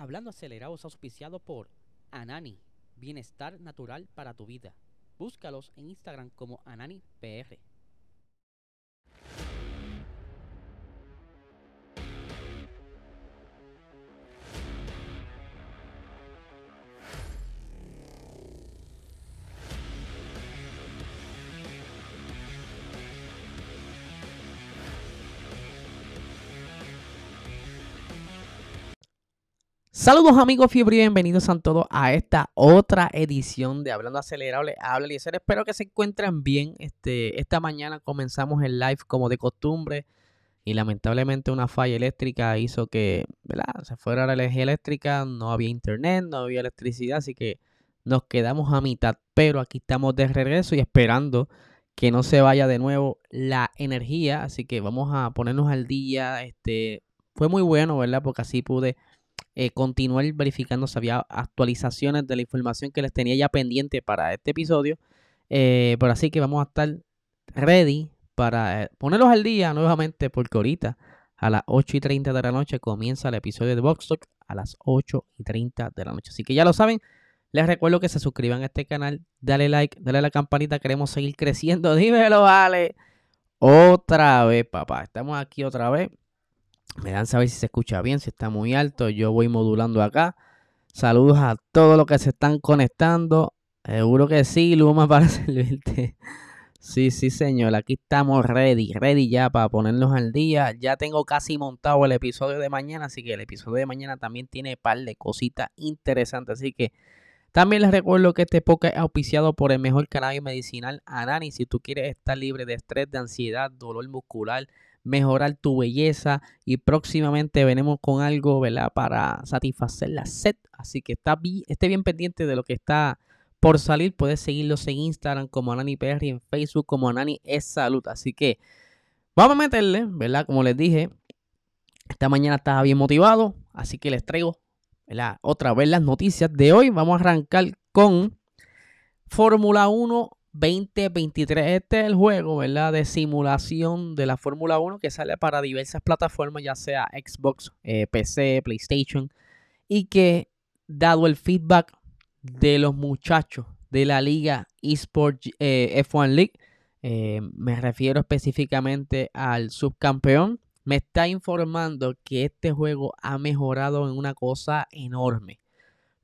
Hablando acelerado es auspiciado por Anani, bienestar natural para tu vida. Búscalos en Instagram como AnaniPR. Saludos amigos fiebre y bienvenidos a todos a esta otra edición de Hablando Acelerable. Habla Eliezer, espero que se encuentren bien. Este, esta mañana comenzamos el live como de costumbre y lamentablemente una falla eléctrica hizo que ¿verdad? se fuera la energía eléctrica, no había internet, no había electricidad, así que nos quedamos a mitad. Pero aquí estamos de regreso y esperando que no se vaya de nuevo la energía, así que vamos a ponernos al día. Este, fue muy bueno, ¿verdad? Porque así pude eh, continuar verificando si había actualizaciones de la información que les tenía ya pendiente para este episodio. Eh, pero así que vamos a estar ready para eh, ponerlos al día nuevamente porque ahorita a las 8 y 30 de la noche comienza el episodio de Box Talk a las 8 y 30 de la noche. Así que ya lo saben, les recuerdo que se suscriban a este canal, dale like, dale a la campanita, queremos seguir creciendo. Dímelo, vale. Otra vez, papá. Estamos aquí otra vez. Me dan saber si se escucha bien, si está muy alto. Yo voy modulando acá. Saludos a todos los que se están conectando. Seguro que sí, Luma, para servirte. Sí, sí, señor. Aquí estamos ready, ready ya para ponernos al día. Ya tengo casi montado el episodio de mañana, así que el episodio de mañana también tiene un par de cositas interesantes. Así que también les recuerdo que este podcast es auspiciado por el mejor cannabis medicinal Anani. Si tú quieres estar libre de estrés, de ansiedad, dolor muscular, mejorar tu belleza y próximamente venimos con algo, ¿verdad? Para satisfacer la sed. Así que está esté bien pendiente de lo que está por salir. Puedes seguirlos en Instagram como Anani PR y en Facebook como Anani es Salud. Así que vamos a meterle, ¿verdad? Como les dije, esta mañana estaba bien motivado, así que les traigo, ¿verdad? Otra vez las noticias de hoy. Vamos a arrancar con Fórmula 1 2023. Este es el juego, ¿verdad? De simulación de la Fórmula 1 que sale para diversas plataformas, ya sea Xbox, eh, PC, PlayStation, y que, dado el feedback de los muchachos de la liga eSport eh, F1 League, eh, me refiero específicamente al subcampeón, me está informando que este juego ha mejorado en una cosa enorme.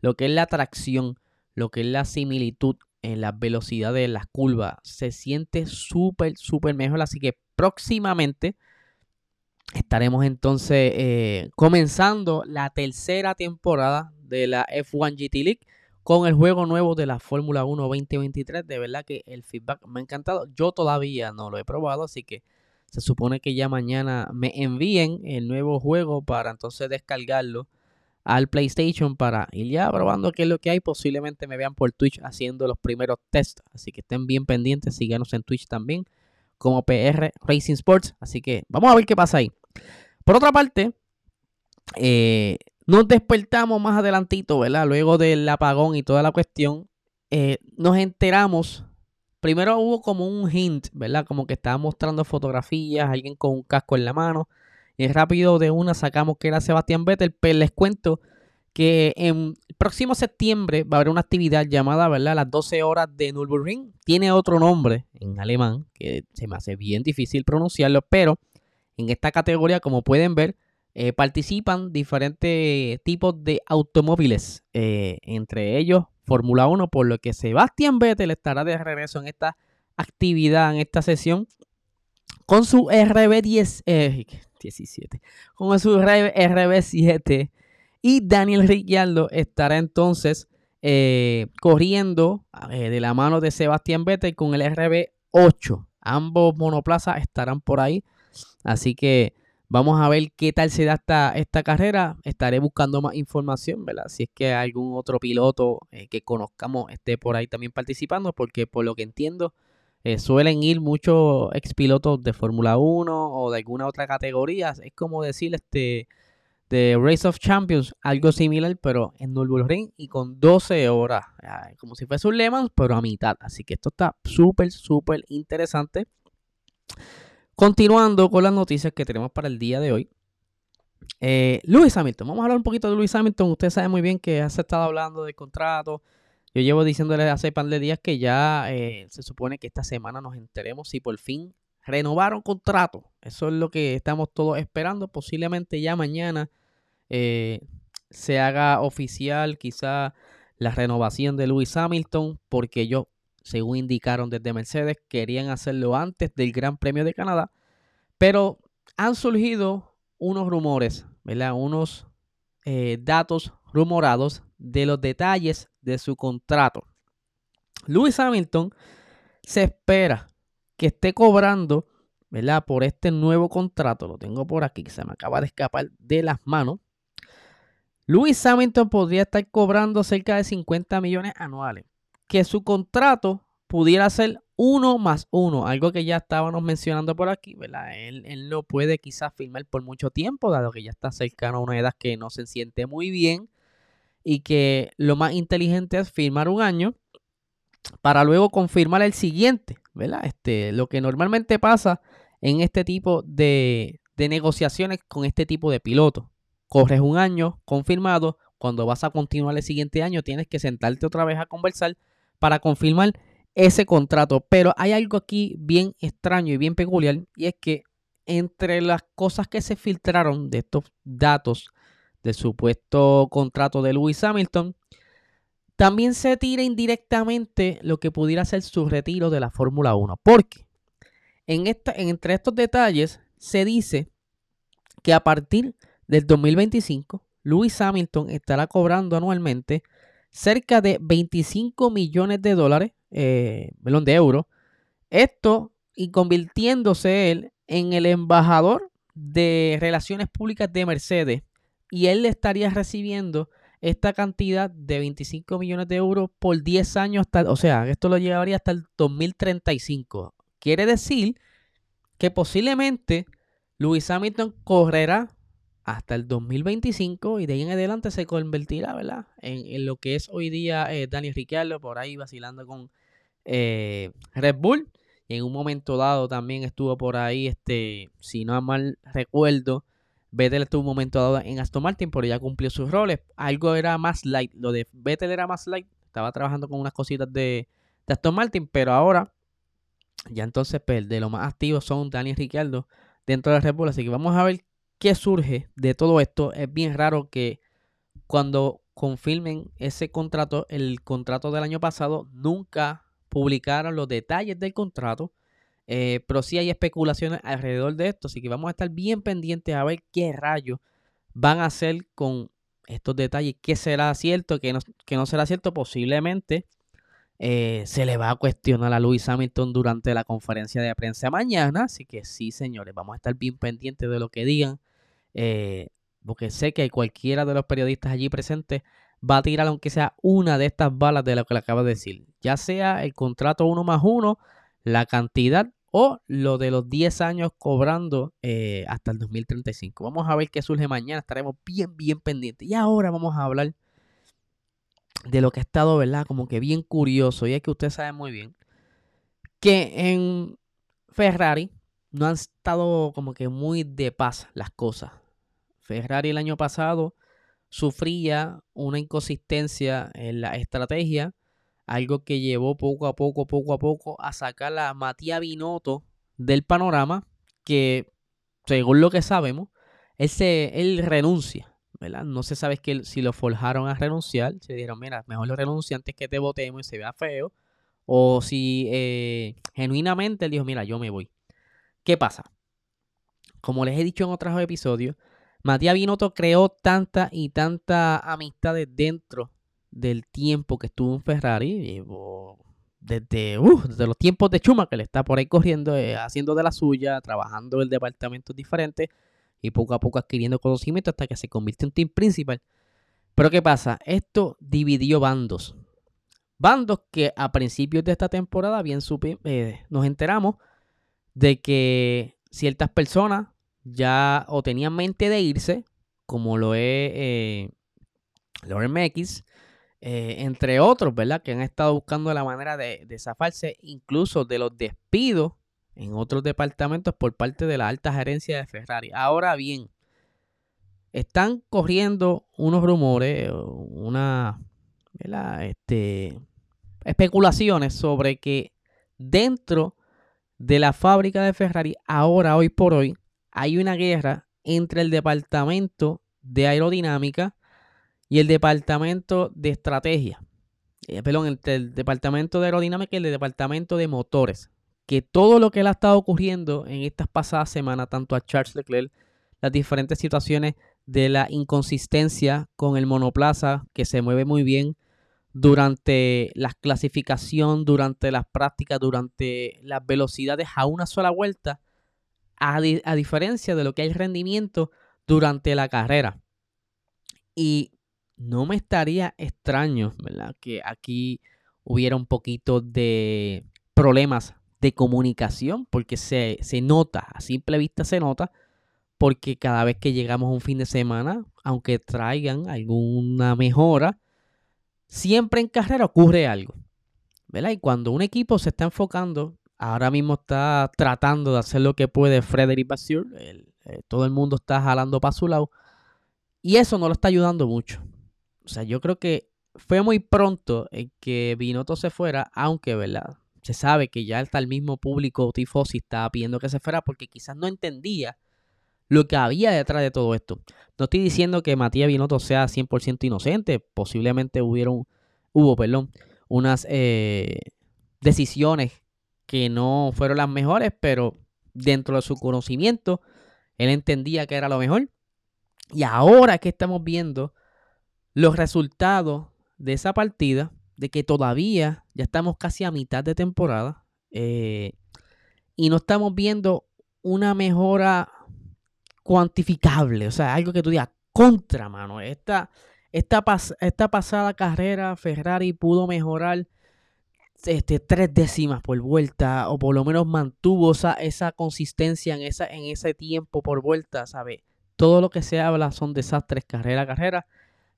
Lo que es la atracción, lo que es la similitud en la velocidad de las curvas. Se siente súper, súper mejor. Así que próximamente estaremos entonces eh, comenzando la tercera temporada de la F1 GT League con el juego nuevo de la Fórmula 1 2023. De verdad que el feedback me ha encantado. Yo todavía no lo he probado, así que se supone que ya mañana me envíen el nuevo juego para entonces descargarlo al PlayStation para ir ya probando qué es lo que hay. Posiblemente me vean por Twitch haciendo los primeros tests. Así que estén bien pendientes. Síganos en Twitch también como PR Racing Sports. Así que vamos a ver qué pasa ahí. Por otra parte, eh, nos despertamos más adelantito, ¿verdad? Luego del apagón y toda la cuestión. Eh, nos enteramos. Primero hubo como un hint, ¿verdad? Como que estaba mostrando fotografías, alguien con un casco en la mano. Y rápido de una sacamos que era Sebastián Vettel. Pero les cuento que en el próximo septiembre va a haber una actividad llamada, ¿verdad? Las 12 horas de Nürburgring. Tiene otro nombre en alemán que se me hace bien difícil pronunciarlo, pero en esta categoría, como pueden ver, eh, participan diferentes tipos de automóviles, eh, entre ellos Fórmula 1, por lo que Sebastián Vettel estará de regreso en esta actividad, en esta sesión, con su RB10, 17. Con su RB7. Y Daniel Ricciardo estará entonces eh, corriendo eh, de la mano de Sebastián Vettel con el RB8. Ambos monoplazas estarán por ahí. Así que vamos a ver qué tal se da esta, esta carrera. Estaré buscando más información, ¿verdad? Si es que algún otro piloto eh, que conozcamos esté por ahí también participando, porque por lo que entiendo, eh, suelen ir muchos expilotos de Fórmula 1 o de alguna otra categoría. Es como decir este de Race of Champions, algo similar, pero en Nürburgring y con 12 horas, como si fuese un Le Mans, pero a mitad. Así que esto está súper, súper interesante. Continuando con las noticias que tenemos para el día de hoy. Eh, Lewis Hamilton, vamos a hablar un poquito de Lewis Hamilton. Usted sabe muy bien que has estado hablando de contrato. Yo llevo diciéndole hace par de días que ya eh, se supone que esta semana nos enteremos si por fin renovaron contrato. Eso es lo que estamos todos esperando. Posiblemente ya mañana eh, se haga oficial quizá la renovación de Lewis Hamilton, porque ellos, según indicaron desde Mercedes, querían hacerlo antes del Gran Premio de Canadá. Pero han surgido unos rumores, ¿verdad? Unos eh, datos rumorados de los detalles de su contrato. Lewis Hamilton se espera que esté cobrando, ¿verdad? Por este nuevo contrato, lo tengo por aquí, que se me acaba de escapar de las manos. Lewis Hamilton podría estar cobrando cerca de 50 millones anuales. Que su contrato pudiera ser uno más uno, algo que ya estábamos mencionando por aquí, ¿verdad? Él, no puede quizás firmar por mucho tiempo, dado que ya está cercano a una edad que no se siente muy bien y que lo más inteligente es firmar un año para luego confirmar el siguiente, ¿verdad? Este, lo que normalmente pasa en este tipo de, de negociaciones con este tipo de pilotos. Corres un año confirmado, cuando vas a continuar el siguiente año tienes que sentarte otra vez a conversar para confirmar ese contrato. Pero hay algo aquí bien extraño y bien peculiar y es que entre las cosas que se filtraron de estos datos del supuesto contrato de Lewis Hamilton, también se tira indirectamente lo que pudiera ser su retiro de la Fórmula 1. Porque en esta, entre estos detalles se dice que a partir del 2025, Lewis Hamilton estará cobrando anualmente cerca de 25 millones de dólares eh, de euros. Esto y convirtiéndose él en el embajador de relaciones públicas de Mercedes. Y él estaría recibiendo esta cantidad de 25 millones de euros por 10 años, hasta, o sea, esto lo llevaría hasta el 2035. Quiere decir que posiblemente Lewis Hamilton correrá hasta el 2025 y de ahí en adelante se convertirá, ¿verdad? En, lo que es hoy día eh, Daniel Ricciardo por ahí vacilando con eh, Red Bull. Y en un momento dado también estuvo por ahí, este, si no mal recuerdo, Vettel estuvo un momento dado en Aston Martin, pero ya cumplió sus roles. Algo era más light. Lo de Vettel era más light. Estaba trabajando con unas cositas de, Aston Martin, pero ahora ya entonces pues, de lo más activos son Daniel Ricciardo dentro de Red Bull. Así que vamos a ver qué surge de todo esto. Es bien raro que cuando confirmen ese contrato, el contrato del año pasado, nunca publicaron los detalles del contrato. Eh, pero sí hay especulaciones alrededor de esto, así que vamos a estar bien pendientes a ver qué rayos van a hacer con estos detalles, qué será cierto, qué no, no será cierto, posiblemente eh, se le va a cuestionar a Luis Hamilton durante la conferencia de prensa mañana, así que sí, señores, vamos a estar bien pendientes de lo que digan, eh, porque sé que cualquiera de los periodistas allí presentes va a tirar aunque sea una de estas balas de lo que le acabo de decir, ya sea el contrato uno más uno, la cantidad o lo de los 10 años cobrando eh, hasta el 2035. Vamos a ver qué surge mañana, estaremos bien, bien pendientes. Y ahora vamos a hablar de lo que ha estado, ¿verdad? Como que bien curioso, y es que usted sabe muy bien que en Ferrari no han estado como que muy de paz las cosas. Ferrari el año pasado sufría una inconsistencia en la estrategia algo que llevó poco a poco, poco a poco a sacar a Matías Binotto del panorama, que según lo que sabemos, él, él renuncia, ¿verdad? No se sabe si lo forjaron a renunciar, se dijeron, mira, mejor lo renuncia antes que te votemos y se vea feo, o si eh, genuinamente él dijo, mira, yo me voy. ¿Qué pasa? Como les he dicho en otros episodios, Matías Binotto creó tanta y tanta amistades dentro del tiempo que estuvo en Ferrari, desde, uh, desde los tiempos de Chuma, que le está por ahí corriendo, eh, haciendo de la suya, trabajando en departamentos diferentes y poco a poco adquiriendo conocimiento hasta que se convirtió en team principal. Pero ¿qué pasa? Esto dividió bandos. Bandos que a principios de esta temporada bien supe, eh, nos enteramos de que ciertas personas ya o tenían mente de irse, como lo es eh, Lauren X, eh, entre otros, ¿verdad? Que han estado buscando la manera de, zafarse incluso de los despidos en otros departamentos por parte de la alta gerencia de Ferrari. Ahora bien, están corriendo unos rumores, una, este, especulaciones sobre que dentro de la fábrica de Ferrari, ahora, hoy por hoy, hay una guerra entre el departamento de aerodinámica y el departamento de estrategia. Eh, perdón, el departamento de aerodinámica y el departamento de motores. Que todo lo que le ha estado ocurriendo en estas pasadas semanas, tanto a Charles Leclerc, las diferentes situaciones de la inconsistencia con el monoplaza, que se mueve muy bien durante la clasificación, durante las prácticas, durante las velocidades a una sola vuelta, a, a diferencia de lo que hay rendimiento durante la carrera. Y no me estaría extraño, ¿verdad? Que aquí hubiera un poquito de problemas de comunicación, porque se, se, nota, a simple vista se nota, porque cada vez que llegamos a un fin de semana, aunque traigan alguna mejora, siempre en carrera ocurre algo, ¿verdad? Y cuando un equipo se está enfocando, ahora mismo está tratando de hacer lo que puede Frederick Bassur, eh, todo el mundo está jalando para su lado, y eso no lo está ayudando mucho. O sea, yo creo que fue muy pronto en que Binotto se fuera, aunque, ¿verdad? Se sabe que ya está el mismo público tifosi estaba pidiendo que se fuera porque quizás no entendía lo que había detrás de todo esto. No estoy diciendo que Matías Binotto sea 100% inocente, posiblemente hubieron, hubo, unas eh, decisiones que no fueron las mejores, pero dentro de su conocimiento, él entendía que era lo mejor. Y ahora que estamos viendo los resultados de esa partida, de que todavía ya estamos casi a mitad de temporada eh, y no estamos viendo una mejora cuantificable, o sea, algo que tú digas, contra, mano, esta, esta, esta pasada carrera Ferrari pudo mejorar este, tres décimas por vuelta, o por lo menos mantuvo esa, esa consistencia en, esa, en ese tiempo por vuelta, ¿sabes? Todo lo que se habla son desastres carrera a carrera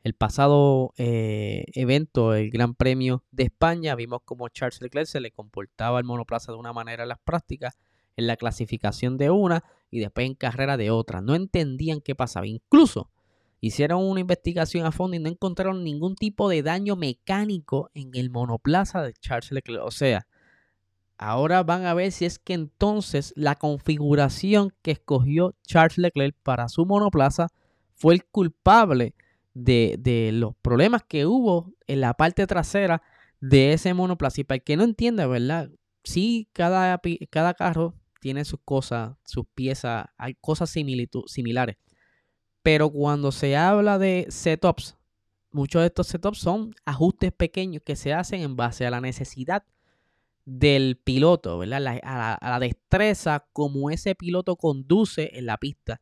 el pasado eh, evento, el Gran Premio de España, vimos como Charles Leclerc se le comportaba el monoplaza de una manera en las prácticas, en la clasificación de una y después en carrera de otra. No entendían qué pasaba. Incluso hicieron una investigación a fondo y no encontraron ningún tipo de daño mecánico en el monoplaza de Charles Leclerc. O sea, ahora van a ver si es que entonces la configuración que escogió Charles Leclerc para su monoplaza fue el culpable de, los problemas que hubo en la parte trasera de ese monoplaza. Y para el que no entienda, ¿verdad? Sí, cada, cada carro tiene sus cosas, sus piezas, hay cosas similares. Pero cuando se habla de setups, muchos de estos setups son ajustes pequeños que se hacen en base a la necesidad del piloto, ¿verdad? a, la, destreza como ese piloto conduce en la pista.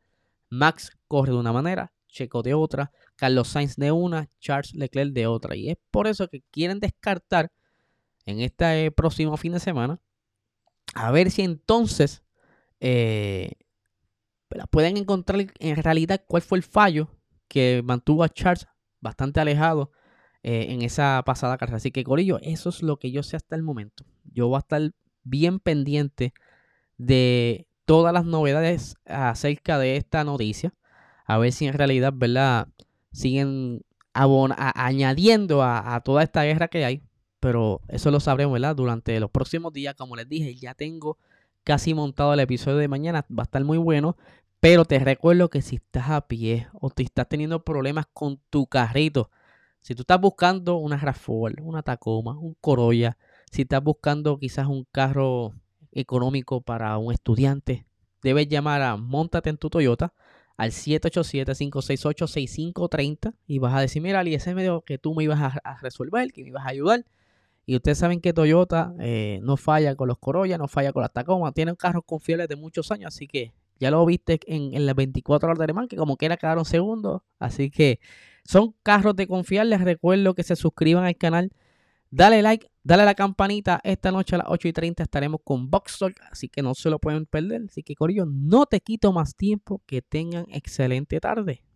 Max corre de una manera, Checo de otra, Carlos Sainz de una, Charles Leclerc de otra. Y es por eso que quieren descartar en este próximo fin de semana a ver si entonces eh, pueden encontrar en realidad cuál fue el fallo que mantuvo a Charles bastante alejado eh, en esa pasada carrera. Así que, Corillo, eso es lo que yo sé hasta el momento. Yo voy a estar bien pendiente de todas las novedades acerca de esta noticia. A ver si en realidad, ¿verdad? siguen añadiendo a, toda esta guerra que hay. Pero eso lo sabremos, ¿verdad? Durante los próximos días, como les dije, ya tengo casi montado el episodio de mañana. Va a estar muy bueno. Pero te recuerdo que si estás a pie o te estás teniendo problemas con tu carrito, si tú estás buscando una rav una Tacoma, un Corolla, si estás buscando quizás un carro económico para un estudiante, debes llamar a Montate en tu Toyota al 787-568-6530 y vas a decir, mira, Ali, ese medio que tú me ibas a, resolver, que me ibas a ayudar. Y ustedes saben que Toyota eh, no falla con los Corolla, no falla con las Tacoma, tienen carros confiables de muchos años, así que ya lo viste en, las 24 horas de alemán, que como quiera quedaron segundos, así que son carros de confiar, les recuerdo que se suscriban al canal, dale like, dale a la campanita, esta noche a las 8 y 30 estaremos con Boxtalk, así que no se lo pueden perder. Así que Corillo, no te quito más tiempo, que tengan excelente tarde.